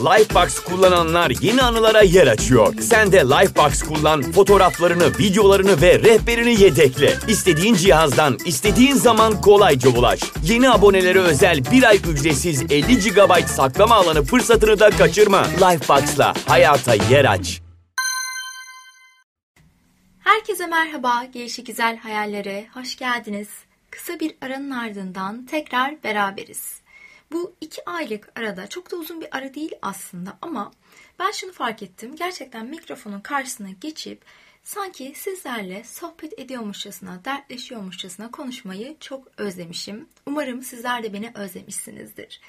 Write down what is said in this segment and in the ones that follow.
Lifebox kullananlar yeni anılara yer açıyor. Sen de Lifebox kullan, fotoğraflarını, videolarını ve rehberini yedekle. İstediğin cihazdan, istediğin zaman kolayca ulaş. Yeni abonelere özel bir ay ücretsiz 50 GB saklama alanı fırsatını da kaçırma. Lifebox'la hayata yer aç. Herkese merhaba, gelişi güzel hayallere hoş geldiniz. Kısa bir aranın ardından tekrar beraberiz. Bu iki aylık arada çok da uzun bir ara değil aslında ama ben şunu fark ettim. Gerçekten mikrofonun karşısına geçip sanki sizlerle sohbet ediyormuşçasına, dertleşiyormuşçasına konuşmayı çok özlemişim. Umarım sizler de beni özlemişsinizdir.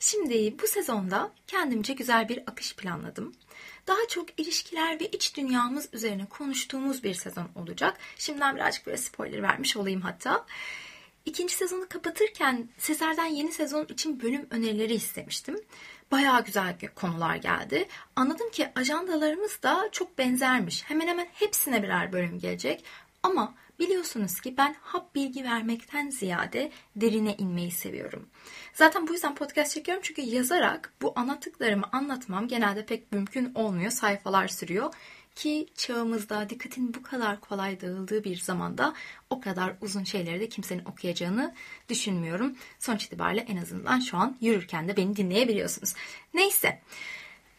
Şimdi bu sezonda kendimce güzel bir akış planladım. Daha çok ilişkiler ve iç dünyamız üzerine konuştuğumuz bir sezon olacak. Şimdiden birazcık böyle spoiler vermiş olayım hatta. İkinci sezonu kapatırken sizlerden yeni sezon için bölüm önerileri istemiştim. Bayağı güzel konular geldi. Anladım ki ajandalarımız da çok benzermiş. Hemen hemen hepsine birer bölüm gelecek. Ama biliyorsunuz ki ben hap bilgi vermekten ziyade derine inmeyi seviyorum. Zaten bu yüzden podcast çekiyorum çünkü yazarak bu anlattıklarımı anlatmam genelde pek mümkün olmuyor. Sayfalar sürüyor. Ki çağımızda dikkatin bu kadar kolay dağıldığı bir zamanda o kadar uzun şeyleri de kimsenin okuyacağını düşünmüyorum. Sonuç itibariyle en azından şu an yürürken de beni dinleyebiliyorsunuz. Neyse.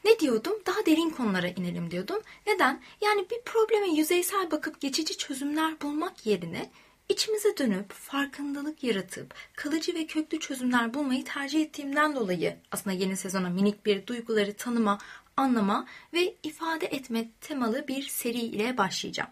Ne diyordum? Daha derin konulara inelim diyordum. Neden? Yani bir probleme yüzeysel bakıp geçici çözümler bulmak yerine içimize dönüp farkındalık yaratıp kalıcı ve köklü çözümler bulmayı tercih ettiğimden dolayı aslında yeni sezona minik bir duyguları tanıma, anlama ve ifade etme temalı bir seri ile başlayacağım.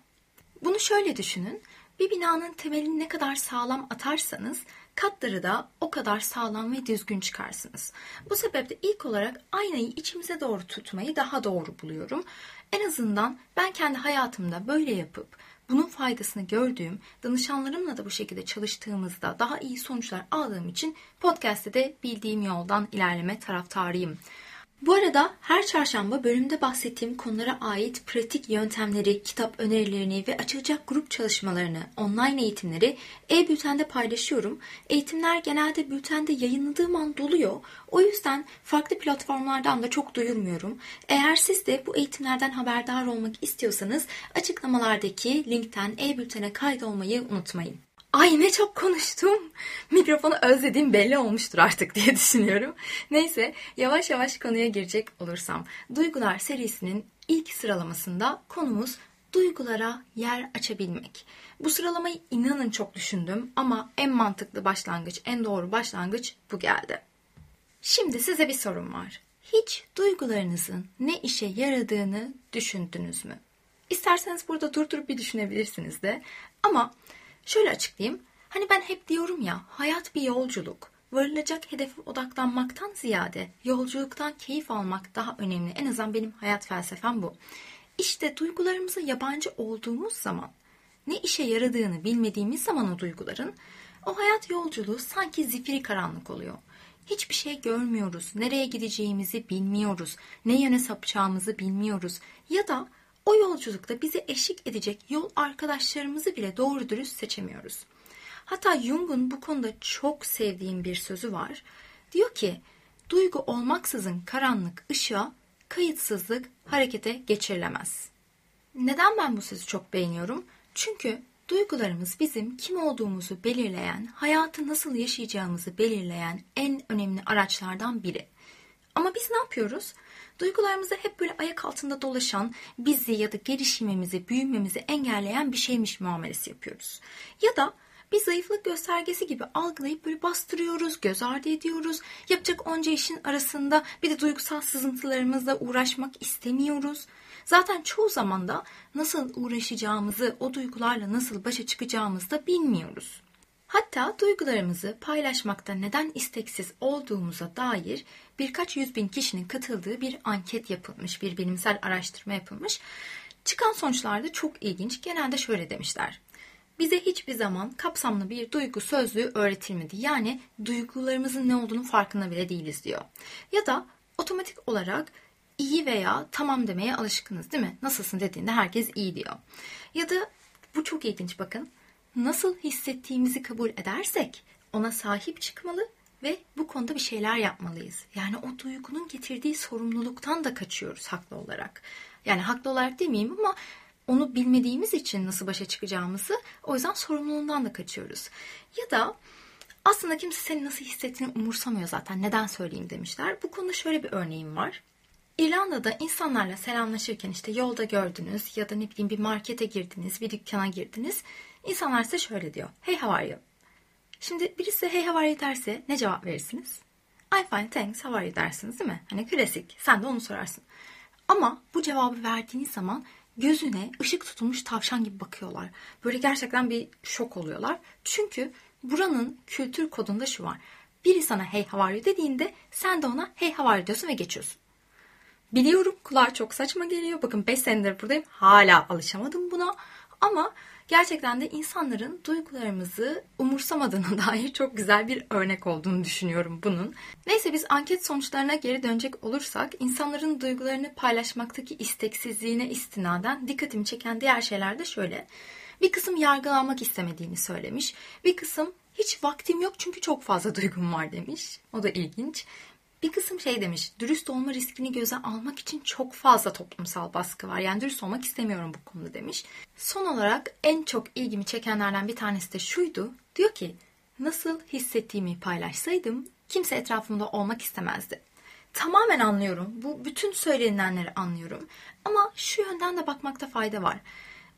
Bunu şöyle düşünün. Bir binanın temelini ne kadar sağlam atarsanız katları da o kadar sağlam ve düzgün çıkarsınız. Bu sebeple ilk olarak aynayı içimize doğru tutmayı daha doğru buluyorum. En azından ben kendi hayatımda böyle yapıp bunun faydasını gördüğüm, danışanlarımla da bu şekilde çalıştığımızda daha iyi sonuçlar aldığım için podcast'te de bildiğim yoldan ilerleme taraftarıyım. Bu arada her çarşamba bölümde bahsettiğim konulara ait pratik yöntemleri, kitap önerilerini ve açılacak grup çalışmalarını, online eğitimleri e-bültende paylaşıyorum. Eğitimler genelde bültende yayınladığım an doluyor. O yüzden farklı platformlardan da çok duyurmuyorum. Eğer siz de bu eğitimlerden haberdar olmak istiyorsanız açıklamalardaki linkten e-bültene kaydolmayı unutmayın. Ay ne çok konuştum. Mikrofonu özlediğim belli olmuştur artık diye düşünüyorum. Neyse yavaş yavaş konuya girecek olursam. Duygular serisinin ilk sıralamasında konumuz duygulara yer açabilmek. Bu sıralamayı inanın çok düşündüm ama en mantıklı başlangıç, en doğru başlangıç bu geldi. Şimdi size bir sorum var. Hiç duygularınızın ne işe yaradığını düşündünüz mü? İsterseniz burada durdurup bir düşünebilirsiniz de. Ama Şöyle açıklayayım. Hani ben hep diyorum ya hayat bir yolculuk. Varılacak hedefe odaklanmaktan ziyade yolculuktan keyif almak daha önemli. En azından benim hayat felsefem bu. İşte duygularımıza yabancı olduğumuz zaman ne işe yaradığını bilmediğimiz zaman o duyguların o hayat yolculuğu sanki zifiri karanlık oluyor. Hiçbir şey görmüyoruz. Nereye gideceğimizi bilmiyoruz. Ne yöne sapacağımızı bilmiyoruz. Ya da o yolculukta bizi eşlik edecek yol arkadaşlarımızı bile doğru dürüst seçemiyoruz. Hatta Jung'un bu konuda çok sevdiğim bir sözü var. Diyor ki, duygu olmaksızın karanlık ışığa, kayıtsızlık harekete geçirilemez. Neden ben bu sözü çok beğeniyorum? Çünkü duygularımız bizim kim olduğumuzu belirleyen, hayatı nasıl yaşayacağımızı belirleyen en önemli araçlardan biri. Ama biz ne yapıyoruz? Duygularımızı hep böyle ayak altında dolaşan, bizi ya da gelişimimizi, büyümemizi engelleyen bir şeymiş muamelesi yapıyoruz. Ya da bir zayıflık göstergesi gibi algılayıp böyle bastırıyoruz, göz ardı ediyoruz. Yapacak onca işin arasında bir de duygusal sızıntılarımızla uğraşmak istemiyoruz. Zaten çoğu zaman da nasıl uğraşacağımızı, o duygularla nasıl başa çıkacağımızı da bilmiyoruz. Hatta duygularımızı paylaşmakta neden isteksiz olduğumuza dair birkaç yüz bin kişinin katıldığı bir anket yapılmış, bir bilimsel araştırma yapılmış. Çıkan sonuçlar da çok ilginç. Genelde şöyle demişler. Bize hiçbir zaman kapsamlı bir duygu sözlüğü öğretilmedi. Yani duygularımızın ne olduğunu farkında bile değiliz diyor. Ya da otomatik olarak iyi veya tamam demeye alışkınız değil mi? Nasılsın dediğinde herkes iyi diyor. Ya da bu çok ilginç bakın nasıl hissettiğimizi kabul edersek ona sahip çıkmalı ve bu konuda bir şeyler yapmalıyız. Yani o duygunun getirdiği sorumluluktan da kaçıyoruz haklı olarak. Yani haklı olarak demeyeyim ama onu bilmediğimiz için nasıl başa çıkacağımızı o yüzden sorumluluğundan da kaçıyoruz. Ya da aslında kimse senin nasıl hissettiğini umursamıyor zaten. Neden söyleyeyim demişler. Bu konuda şöyle bir örneğim var. İrlanda'da insanlarla selamlaşırken işte yolda gördünüz ya da ne bileyim bir markete girdiniz, bir dükkana girdiniz. İnsanlar size şöyle diyor. Hey how are you? Şimdi birisi hey how are you derse ne cevap verirsiniz? I fine thanks how are you dersiniz değil mi? Hani klasik. Sen de onu sorarsın. Ama bu cevabı verdiğiniz zaman gözüne ışık tutulmuş tavşan gibi bakıyorlar. Böyle gerçekten bir şok oluyorlar. Çünkü buranın kültür kodunda şu var. Biri sana hey how are you dediğinde sen de ona hey how are you diyorsun ve geçiyorsun. Biliyorum kulağa çok saçma geliyor. Bakın 5 senedir buradayım. Hala alışamadım buna. Ama gerçekten de insanların duygularımızı umursamadığına dair çok güzel bir örnek olduğunu düşünüyorum bunun. Neyse biz anket sonuçlarına geri dönecek olursak insanların duygularını paylaşmaktaki isteksizliğine istinaden dikkatimi çeken diğer şeyler de şöyle. Bir kısım yargılanmak istemediğini söylemiş. Bir kısım hiç vaktim yok çünkü çok fazla duygum var demiş. O da ilginç. Bir kısım şey demiş, dürüst olma riskini göze almak için çok fazla toplumsal baskı var. Yani dürüst olmak istemiyorum bu konuda demiş. Son olarak en çok ilgimi çekenlerden bir tanesi de şuydu. Diyor ki, nasıl hissettiğimi paylaşsaydım kimse etrafımda olmak istemezdi. Tamamen anlıyorum. Bu bütün söylenilenleri anlıyorum. Ama şu yönden de bakmakta fayda var.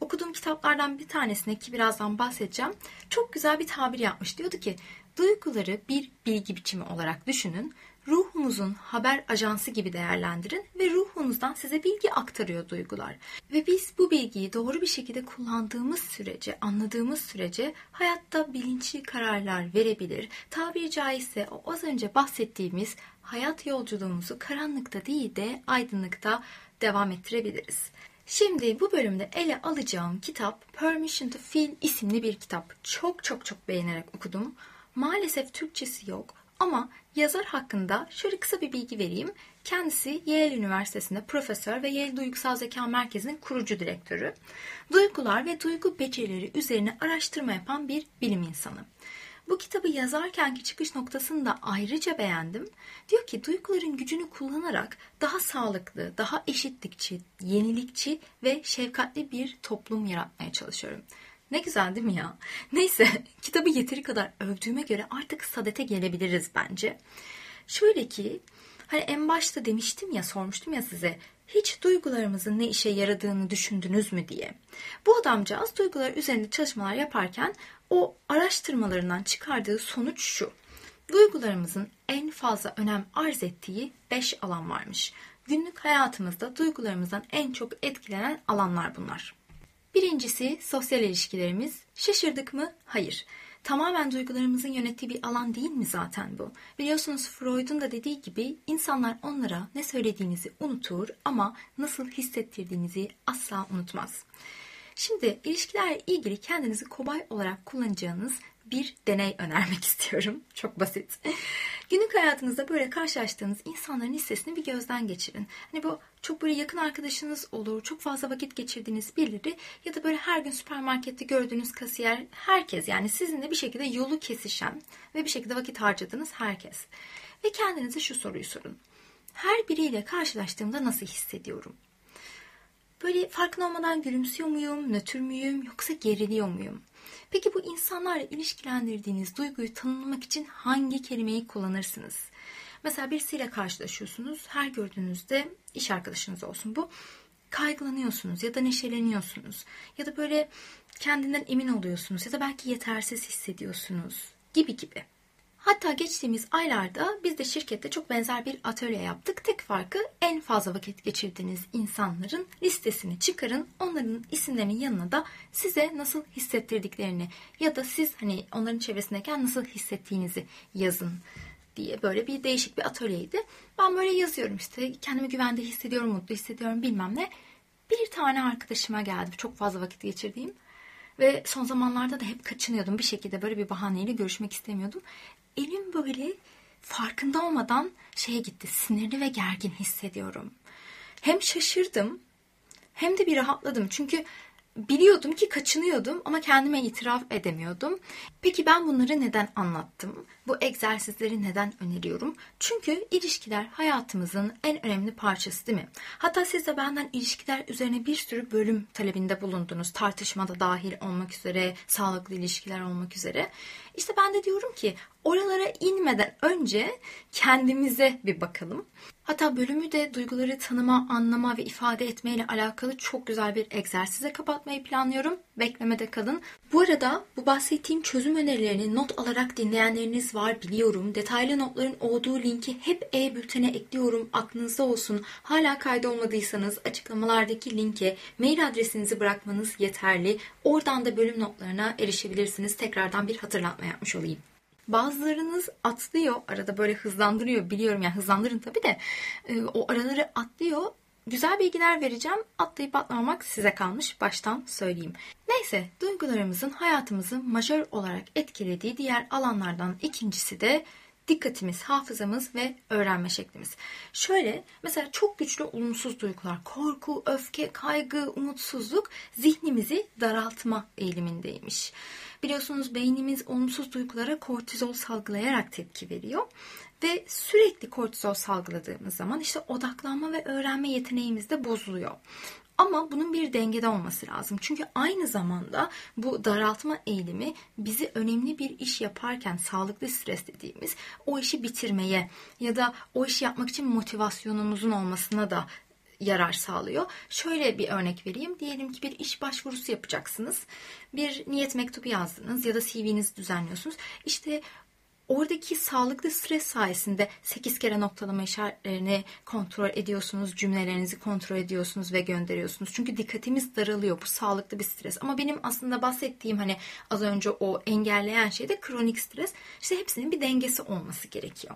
Okuduğum kitaplardan bir tanesine ki birazdan bahsedeceğim. Çok güzel bir tabir yapmış. Diyordu ki duyguları bir bilgi biçimi olarak düşünün ruhunuzun haber ajansı gibi değerlendirin ve ruhunuzdan size bilgi aktarıyor duygular. Ve biz bu bilgiyi doğru bir şekilde kullandığımız sürece, anladığımız sürece hayatta bilinçli kararlar verebilir. Tabiri caizse o az önce bahsettiğimiz hayat yolculuğumuzu karanlıkta değil de aydınlıkta devam ettirebiliriz. Şimdi bu bölümde ele alacağım kitap Permission to Feel isimli bir kitap. Çok çok çok beğenerek okudum. Maalesef Türkçesi yok ama yazar hakkında şöyle kısa bir bilgi vereyim. Kendisi Yale Üniversitesi'nde profesör ve Yale Duygusal Zeka Merkezi'nin kurucu direktörü. Duygular ve duygu becerileri üzerine araştırma yapan bir bilim insanı. Bu kitabı yazarkenki çıkış noktasını da ayrıca beğendim. Diyor ki duyguların gücünü kullanarak daha sağlıklı, daha eşitlikçi, yenilikçi ve şefkatli bir toplum yaratmaya çalışıyorum. Ne güzel değil mi ya? Neyse kitabı yeteri kadar övdüğüme göre artık sadete gelebiliriz bence. Şöyle ki hani en başta demiştim ya sormuştum ya size hiç duygularımızın ne işe yaradığını düşündünüz mü diye. Bu adamcağız duygular üzerinde çalışmalar yaparken o araştırmalarından çıkardığı sonuç şu. Duygularımızın en fazla önem arz ettiği 5 alan varmış. Günlük hayatımızda duygularımızdan en çok etkilenen alanlar bunlar. Birincisi sosyal ilişkilerimiz. Şaşırdık mı? Hayır. Tamamen duygularımızın yönettiği bir alan değil mi zaten bu? Biliyorsunuz Freud'un da dediği gibi insanlar onlara ne söylediğinizi unutur ama nasıl hissettirdiğinizi asla unutmaz. Şimdi ilişkilerle ilgili kendinizi kobay olarak kullanacağınız bir deney önermek istiyorum. Çok basit. Günlük hayatınızda böyle karşılaştığınız insanların listesini bir gözden geçirin. Hani bu çok böyle yakın arkadaşınız olur, çok fazla vakit geçirdiğiniz birileri ya da böyle her gün süpermarkette gördüğünüz kasiyer herkes yani sizinle bir şekilde yolu kesişen ve bir şekilde vakit harcadığınız herkes. Ve kendinize şu soruyu sorun. Her biriyle karşılaştığımda nasıl hissediyorum? Böyle farkında olmadan gülümsüyor muyum, nötr müyüm yoksa geriliyor muyum? Peki bu insanlarla ilişkilendirdiğiniz duyguyu tanımlamak için hangi kelimeyi kullanırsınız? Mesela birisiyle karşılaşıyorsunuz. Her gördüğünüzde iş arkadaşınız olsun bu. Kaygılanıyorsunuz ya da neşeleniyorsunuz. Ya da böyle kendinden emin oluyorsunuz ya da belki yetersiz hissediyorsunuz gibi gibi. Hatta geçtiğimiz aylarda biz de şirkette çok benzer bir atölye yaptık. Tek farkı en fazla vakit geçirdiğiniz insanların listesini çıkarın. Onların isimlerinin yanına da size nasıl hissettirdiklerini ya da siz hani onların çevresindeyken nasıl hissettiğinizi yazın diye böyle bir değişik bir atölyeydi. Ben böyle yazıyorum işte kendimi güvende hissediyorum, mutlu hissediyorum bilmem ne. Bir tane arkadaşıma geldi çok fazla vakit geçirdiğim. Ve son zamanlarda da hep kaçınıyordum. Bir şekilde böyle bir bahaneyle görüşmek istemiyordum elim böyle farkında olmadan şeye gitti. Sinirli ve gergin hissediyorum. Hem şaşırdım hem de bir rahatladım. Çünkü biliyordum ki kaçınıyordum ama kendime itiraf edemiyordum. Peki ben bunları neden anlattım? Bu egzersizleri neden öneriyorum? Çünkü ilişkiler hayatımızın en önemli parçası değil mi? Hatta siz de benden ilişkiler üzerine bir sürü bölüm talebinde bulundunuz. Tartışmada dahil olmak üzere, sağlıklı ilişkiler olmak üzere. İşte ben de diyorum ki oralara inmeden önce kendimize bir bakalım. Hatta bölümü de duyguları tanıma, anlama ve ifade etmeyle alakalı çok güzel bir egzersize kapatmayı planlıyorum. Beklemede kalın. Bu arada bu bahsettiğim çözüm önerilerini not alarak dinleyenleriniz var biliyorum. Detaylı notların olduğu linki hep e-bültene ekliyorum. Aklınızda olsun. Hala kaydolmadıysanız açıklamalardaki linke mail adresinizi bırakmanız yeterli. Oradan da bölüm notlarına erişebilirsiniz. Tekrardan bir hatırlatma yapmış olayım. Bazılarınız atlıyor, arada böyle hızlandırıyor biliyorum yani hızlandırın tabii de e, o araları atlıyor. Güzel bilgiler vereceğim. Atlayıp atlamamak size kalmış. Baştan söyleyeyim. Neyse, duygularımızın hayatımızı majör olarak etkilediği diğer alanlardan ikincisi de dikkatimiz, hafızamız ve öğrenme şeklimiz. Şöyle mesela çok güçlü olumsuz duygular, korku, öfke, kaygı, umutsuzluk zihnimizi daraltma eğilimindeymiş. Biliyorsunuz beynimiz olumsuz duygulara kortizol salgılayarak tepki veriyor. Ve sürekli kortizol salgıladığımız zaman işte odaklanma ve öğrenme yeteneğimiz de bozuluyor. Ama bunun bir dengede olması lazım. Çünkü aynı zamanda bu daraltma eğilimi bizi önemli bir iş yaparken sağlıklı stres dediğimiz o işi bitirmeye ya da o işi yapmak için motivasyonumuzun olmasına da yarar sağlıyor. Şöyle bir örnek vereyim. Diyelim ki bir iş başvurusu yapacaksınız. Bir niyet mektubu yazdınız ya da CV'nizi düzenliyorsunuz. İşte oradaki sağlıklı stres sayesinde 8 kere noktalama işaretlerini kontrol ediyorsunuz, cümlelerinizi kontrol ediyorsunuz ve gönderiyorsunuz. Çünkü dikkatimiz daralıyor. Bu sağlıklı bir stres. Ama benim aslında bahsettiğim hani az önce o engelleyen şey de kronik stres. İşte hepsinin bir dengesi olması gerekiyor.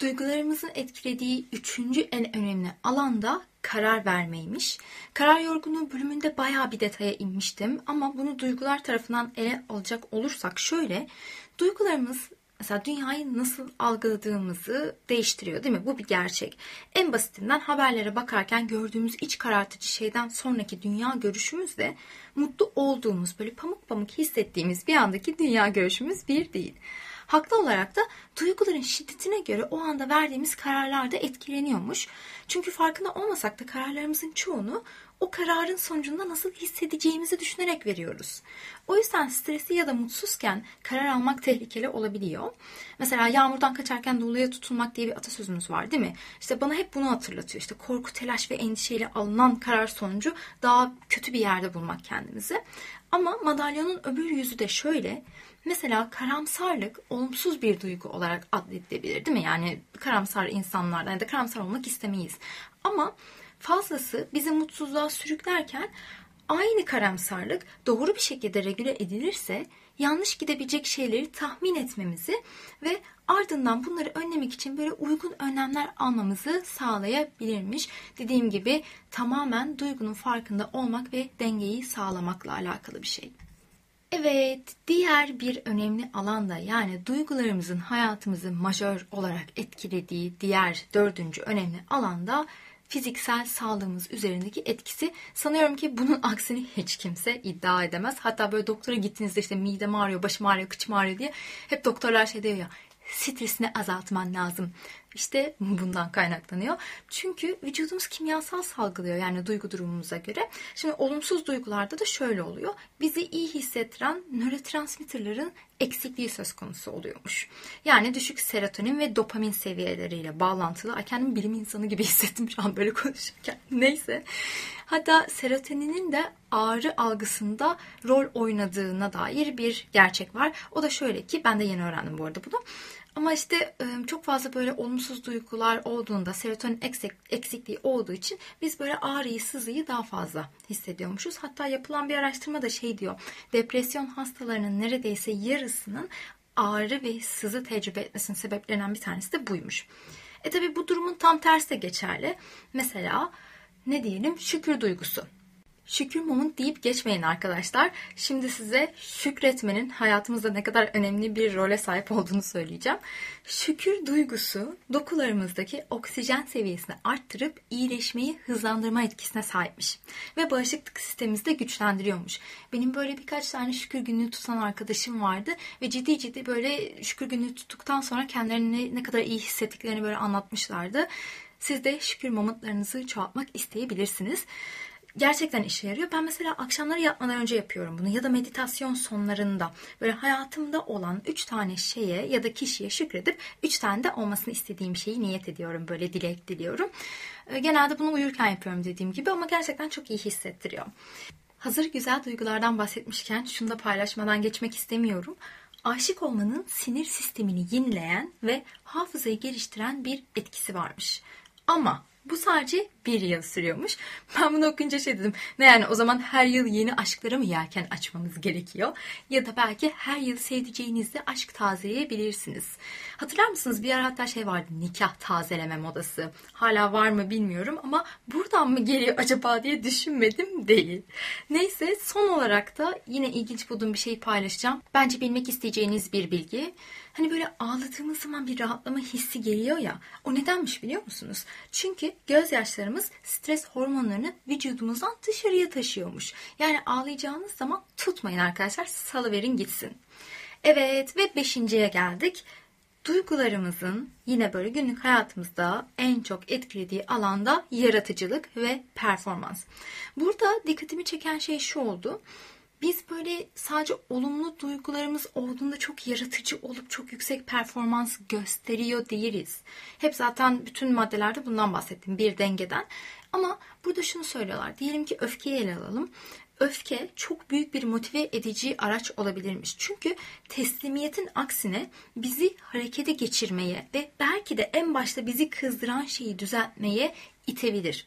Duygularımızın etkilediği üçüncü en önemli alanda karar vermeymiş. Karar yorgunluğu bölümünde baya bir detaya inmiştim ama bunu duygular tarafından ele alacak olursak şöyle duygularımız mesela dünyayı nasıl algıladığımızı değiştiriyor değil mi? Bu bir gerçek. En basitinden haberlere bakarken gördüğümüz iç karartıcı şeyden sonraki dünya görüşümüzle mutlu olduğumuz böyle pamuk pamuk hissettiğimiz bir andaki dünya görüşümüz bir değil. Haklı olarak da duyguların şiddetine göre o anda verdiğimiz kararlar da etkileniyormuş. Çünkü farkında olmasak da kararlarımızın çoğunu o kararın sonucunda nasıl hissedeceğimizi düşünerek veriyoruz. O yüzden stresli ya da mutsuzken karar almak tehlikeli olabiliyor. Mesela yağmurdan kaçarken doluya tutulmak diye bir atasözümüz var değil mi? İşte bana hep bunu hatırlatıyor. İşte korku, telaş ve endişeyle alınan karar sonucu daha kötü bir yerde bulmak kendimizi. Ama madalyonun öbür yüzü de şöyle. Mesela karamsarlık olumsuz bir duygu olarak adledilebilir değil mi? Yani karamsar insanlardan ya da karamsar olmak istemeyiz. Ama fazlası bizi mutsuzluğa sürüklerken aynı karamsarlık doğru bir şekilde regüle edilirse yanlış gidebilecek şeyleri tahmin etmemizi ve ardından bunları önlemek için böyle uygun önlemler almamızı sağlayabilirmiş. Dediğim gibi tamamen duygunun farkında olmak ve dengeyi sağlamakla alakalı bir şey. Evet, diğer bir önemli alanda yani duygularımızın hayatımızı majör olarak etkilediği diğer dördüncü önemli alanda fiziksel sağlığımız üzerindeki etkisi. Sanıyorum ki bunun aksini hiç kimse iddia edemez. Hatta böyle doktora gittiğinizde işte midem ağrıyor, başım ağrıyor, kıçım ağrıyor diye hep doktorlar şey diyor ya stresini azaltman lazım. İşte bundan kaynaklanıyor. Çünkü vücudumuz kimyasal salgılıyor yani duygu durumumuza göre. Şimdi olumsuz duygularda da şöyle oluyor. Bizi iyi hissettiren nörotransmitterlerin eksikliği söz konusu oluyormuş. Yani düşük serotonin ve dopamin seviyeleriyle bağlantılı. Ay kendimi bilim insanı gibi hissettim şu an böyle konuşurken. Neyse. Hatta serotoninin de ağrı algısında rol oynadığına dair bir gerçek var. O da şöyle ki ben de yeni öğrendim bu arada bunu. Ama işte çok fazla böyle olumsuz duygular olduğunda serotonin eksikliği olduğu için biz böyle ağrıyı, sızıyı daha fazla hissediyormuşuz. Hatta yapılan bir araştırma da şey diyor. Depresyon hastalarının neredeyse yarısının ağrı ve sızı tecrübe etmesinin sebeplerinden bir tanesi de buymuş. E tabi bu durumun tam tersi de geçerli. Mesela ne diyelim şükür duygusu. Şükür moment deyip geçmeyin arkadaşlar. Şimdi size şükretmenin hayatımızda ne kadar önemli bir role sahip olduğunu söyleyeceğim. Şükür duygusu dokularımızdaki oksijen seviyesini arttırıp iyileşmeyi hızlandırma etkisine sahipmiş. Ve bağışıklık sistemimizi de güçlendiriyormuş. Benim böyle birkaç tane şükür günlüğü tutan arkadaşım vardı ve ciddi ciddi böyle şükür günlüğü tuttuktan sonra kendilerini ne kadar iyi hissettiklerini böyle anlatmışlardı. Siz de şükür momentlarınızı çoğaltmak isteyebilirsiniz gerçekten işe yarıyor. Ben mesela akşamları yatmadan önce yapıyorum bunu ya da meditasyon sonlarında böyle hayatımda olan 3 tane şeye ya da kişiye şükredip 3 tane de olmasını istediğim şeyi niyet ediyorum. Böyle dilek diliyorum. Ee, genelde bunu uyurken yapıyorum dediğim gibi ama gerçekten çok iyi hissettiriyor. Hazır güzel duygulardan bahsetmişken şunu da paylaşmadan geçmek istemiyorum. Aşık olmanın sinir sistemini yenileyen ve hafızayı geliştiren bir etkisi varmış. Ama bu sadece bir yıl sürüyormuş. Ben bunu okuyunca şey dedim. Ne yani o zaman her yıl yeni aşklara mı yelken açmamız gerekiyor? Ya da belki her yıl sevdiceğinizle aşk tazeleyebilirsiniz. Hatırlar mısınız? Bir ara hatta şey vardı. Nikah tazeleme modası. Hala var mı bilmiyorum ama buradan mı geliyor acaba diye düşünmedim değil. Neyse son olarak da yine ilginç bulduğum bir şeyi paylaşacağım. Bence bilmek isteyeceğiniz bir bilgi. Hani böyle ağladığımız zaman bir rahatlama hissi geliyor ya. O nedenmiş biliyor musunuz? Çünkü gözyaşlarımız stres hormonlarını vücudumuzdan dışarıya taşıyormuş. Yani ağlayacağınız zaman tutmayın arkadaşlar. Salıverin gitsin. Evet ve beşinciye geldik. Duygularımızın yine böyle günlük hayatımızda en çok etkilediği alanda yaratıcılık ve performans. Burada dikkatimi çeken şey şu oldu biz böyle sadece olumlu duygularımız olduğunda çok yaratıcı olup çok yüksek performans gösteriyor değiliz. Hep zaten bütün maddelerde bundan bahsettim. Bir dengeden. Ama burada şunu söylüyorlar. Diyelim ki öfkeyi ele alalım. Öfke çok büyük bir motive edici araç olabilirmiş. Çünkü teslimiyetin aksine bizi harekete geçirmeye ve belki de en başta bizi kızdıran şeyi düzeltmeye itebilir.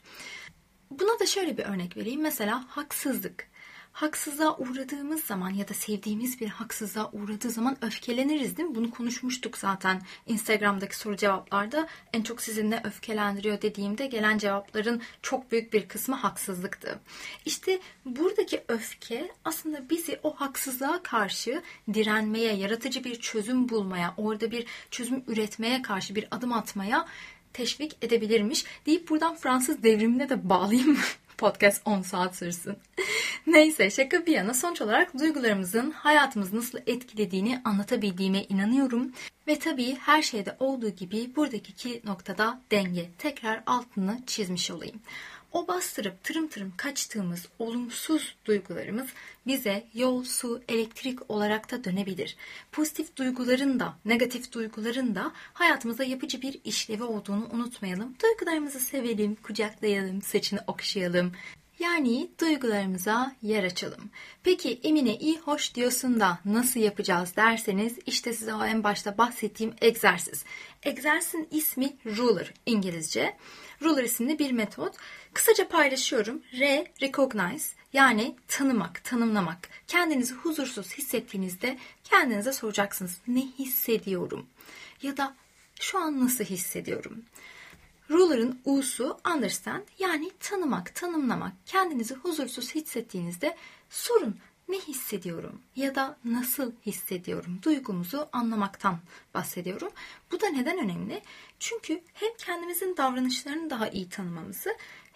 Buna da şöyle bir örnek vereyim. Mesela haksızlık haksızlığa uğradığımız zaman ya da sevdiğimiz bir haksızlığa uğradığı zaman öfkeleniriz değil mi? Bunu konuşmuştuk zaten Instagram'daki soru cevaplarda. En çok sizi ne öfkelendiriyor dediğimde gelen cevapların çok büyük bir kısmı haksızlıktı. İşte buradaki öfke aslında bizi o haksızlığa karşı direnmeye, yaratıcı bir çözüm bulmaya, orada bir çözüm üretmeye karşı bir adım atmaya teşvik edebilirmiş deyip buradan Fransız devrimine de bağlayayım podcast 10 saat sürsün. Neyse şaka bir yana sonuç olarak duygularımızın hayatımızı nasıl etkilediğini anlatabildiğime inanıyorum. Ve tabii her şeyde olduğu gibi buradaki noktada denge. Tekrar altını çizmiş olayım. O bastırıp tırım tırım kaçtığımız olumsuz duygularımız bize yol, su, elektrik olarak da dönebilir. Pozitif duyguların da, negatif duyguların da hayatımızda yapıcı bir işlevi olduğunu unutmayalım. Duygularımızı sevelim, kucaklayalım, saçını okşayalım. Yani duygularımıza yer açalım. Peki Emine iyi hoş diyorsun da nasıl yapacağız derseniz işte size o en başta bahsettiğim egzersiz. Egzersizin ismi Ruler İngilizce. Ruler isimli bir metot. Kısaca paylaşıyorum. R, recognize yani tanımak, tanımlamak. Kendinizi huzursuz hissettiğinizde kendinize soracaksınız. Ne hissediyorum? Ya da şu an nasıl hissediyorum? Ruler'ın U'su understand yani tanımak, tanımlamak. Kendinizi huzursuz hissettiğinizde sorun ne hissediyorum ya da nasıl hissediyorum duygumuzu anlamaktan bahsediyorum. Bu da neden önemli? Çünkü hem kendimizin davranışlarını daha iyi tanımamızı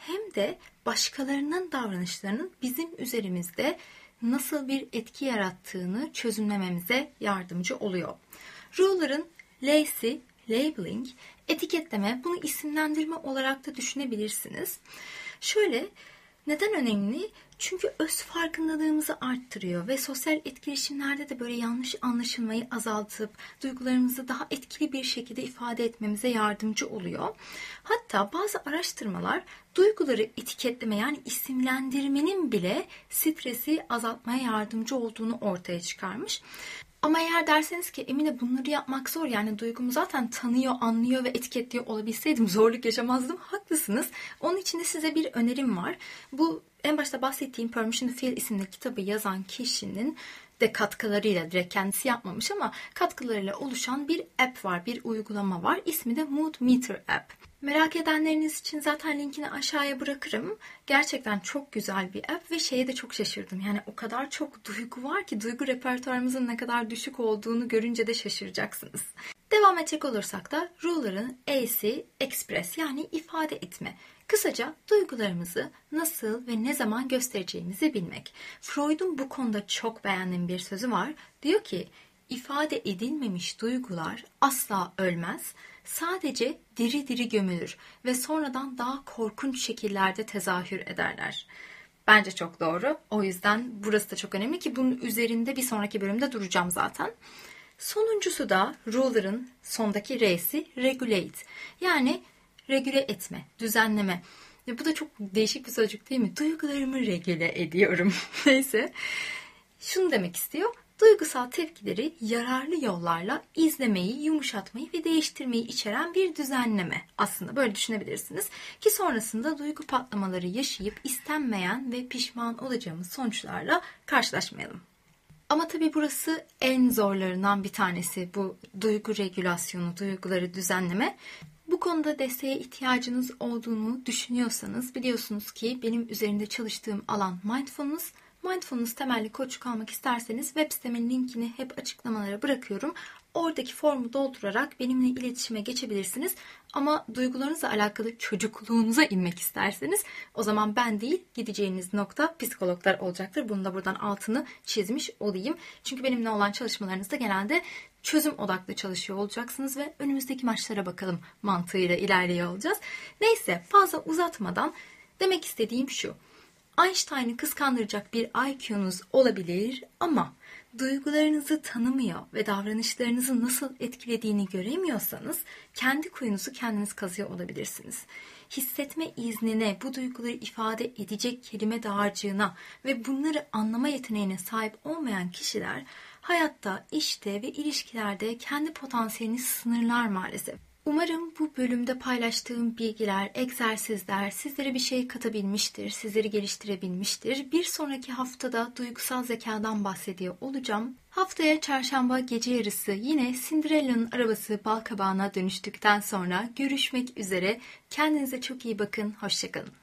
hem de başkalarının davranışlarının bizim üzerimizde nasıl bir etki yarattığını çözümlememize yardımcı oluyor. Ruler'ın L'si labeling, etiketleme, bunu isimlendirme olarak da düşünebilirsiniz. Şöyle, neden önemli? Çünkü öz farkındalığımızı arttırıyor ve sosyal etkileşimlerde de böyle yanlış anlaşılmayı azaltıp duygularımızı daha etkili bir şekilde ifade etmemize yardımcı oluyor. Hatta bazı araştırmalar duyguları etiketleme yani isimlendirmenin bile stresi azaltmaya yardımcı olduğunu ortaya çıkarmış. Ama eğer derseniz ki Emine bunları yapmak zor yani duygumu zaten tanıyor, anlıyor ve etiketliyor olabilseydim zorluk yaşamazdım. Haklısınız. Onun için de size bir önerim var. Bu en başta bahsettiğim Permission to Feel isimli kitabı yazan kişinin de katkılarıyla direkt kendisi yapmamış ama katkılarıyla oluşan bir app var, bir uygulama var. İsmi de Mood Meter App. Merak edenleriniz için zaten linkini aşağıya bırakırım. Gerçekten çok güzel bir app ve şeye de çok şaşırdım. Yani o kadar çok duygu var ki duygu repertuarımızın ne kadar düşük olduğunu görünce de şaşıracaksınız. Devam edecek olursak da Ruler'ın E'si Express yani ifade etme. Kısaca duygularımızı nasıl ve ne zaman göstereceğimizi bilmek. Freud'un bu konuda çok beğendiğim bir sözü var. Diyor ki ifade edilmemiş duygular asla ölmez sadece diri diri gömülür ve sonradan daha korkunç şekillerde tezahür ederler. Bence çok doğru. O yüzden burası da çok önemli ki bunun üzerinde bir sonraki bölümde duracağım zaten. Sonuncusu da ruler'ın sondaki R'si regulate. Yani regüle etme, düzenleme. Ve bu da çok değişik bir sözcük değil mi? Duygularımı regüle ediyorum. Neyse. Şunu demek istiyor. Duygusal tepkileri yararlı yollarla izlemeyi, yumuşatmayı ve değiştirmeyi içeren bir düzenleme. Aslında böyle düşünebilirsiniz. Ki sonrasında duygu patlamaları yaşayıp istenmeyen ve pişman olacağımız sonuçlarla karşılaşmayalım. Ama tabii burası en zorlarından bir tanesi bu duygu regülasyonu, duyguları düzenleme. Bu konuda desteğe ihtiyacınız olduğunu düşünüyorsanız biliyorsunuz ki benim üzerinde çalıştığım alan mindfulness Mindfulness temelli koçluk almak isterseniz web sitemin linkini hep açıklamalara bırakıyorum. Oradaki formu doldurarak benimle iletişime geçebilirsiniz. Ama duygularınızla alakalı çocukluğunuza inmek isterseniz o zaman ben değil gideceğiniz nokta psikologlar olacaktır. Bunu da buradan altını çizmiş olayım. Çünkü benimle olan çalışmalarınızda genelde çözüm odaklı çalışıyor olacaksınız ve önümüzdeki maçlara bakalım mantığıyla ilerliyor olacağız. Neyse fazla uzatmadan demek istediğim şu. Einstein'ı kıskandıracak bir IQ'nuz olabilir ama duygularınızı tanımıyor ve davranışlarınızı nasıl etkilediğini göremiyorsanız kendi kuyunuzu kendiniz kazıyor olabilirsiniz. Hissetme iznine, bu duyguları ifade edecek kelime dağarcığına ve bunları anlama yeteneğine sahip olmayan kişiler hayatta, işte ve ilişkilerde kendi potansiyelini sınırlar maalesef. Umarım bu bölümde paylaştığım bilgiler, egzersizler sizlere bir şey katabilmiştir, sizleri geliştirebilmiştir. Bir sonraki haftada duygusal zekadan bahsediyor olacağım. Haftaya çarşamba gece yarısı yine Cinderella'nın arabası balkabağına dönüştükten sonra görüşmek üzere. Kendinize çok iyi bakın, hoşçakalın.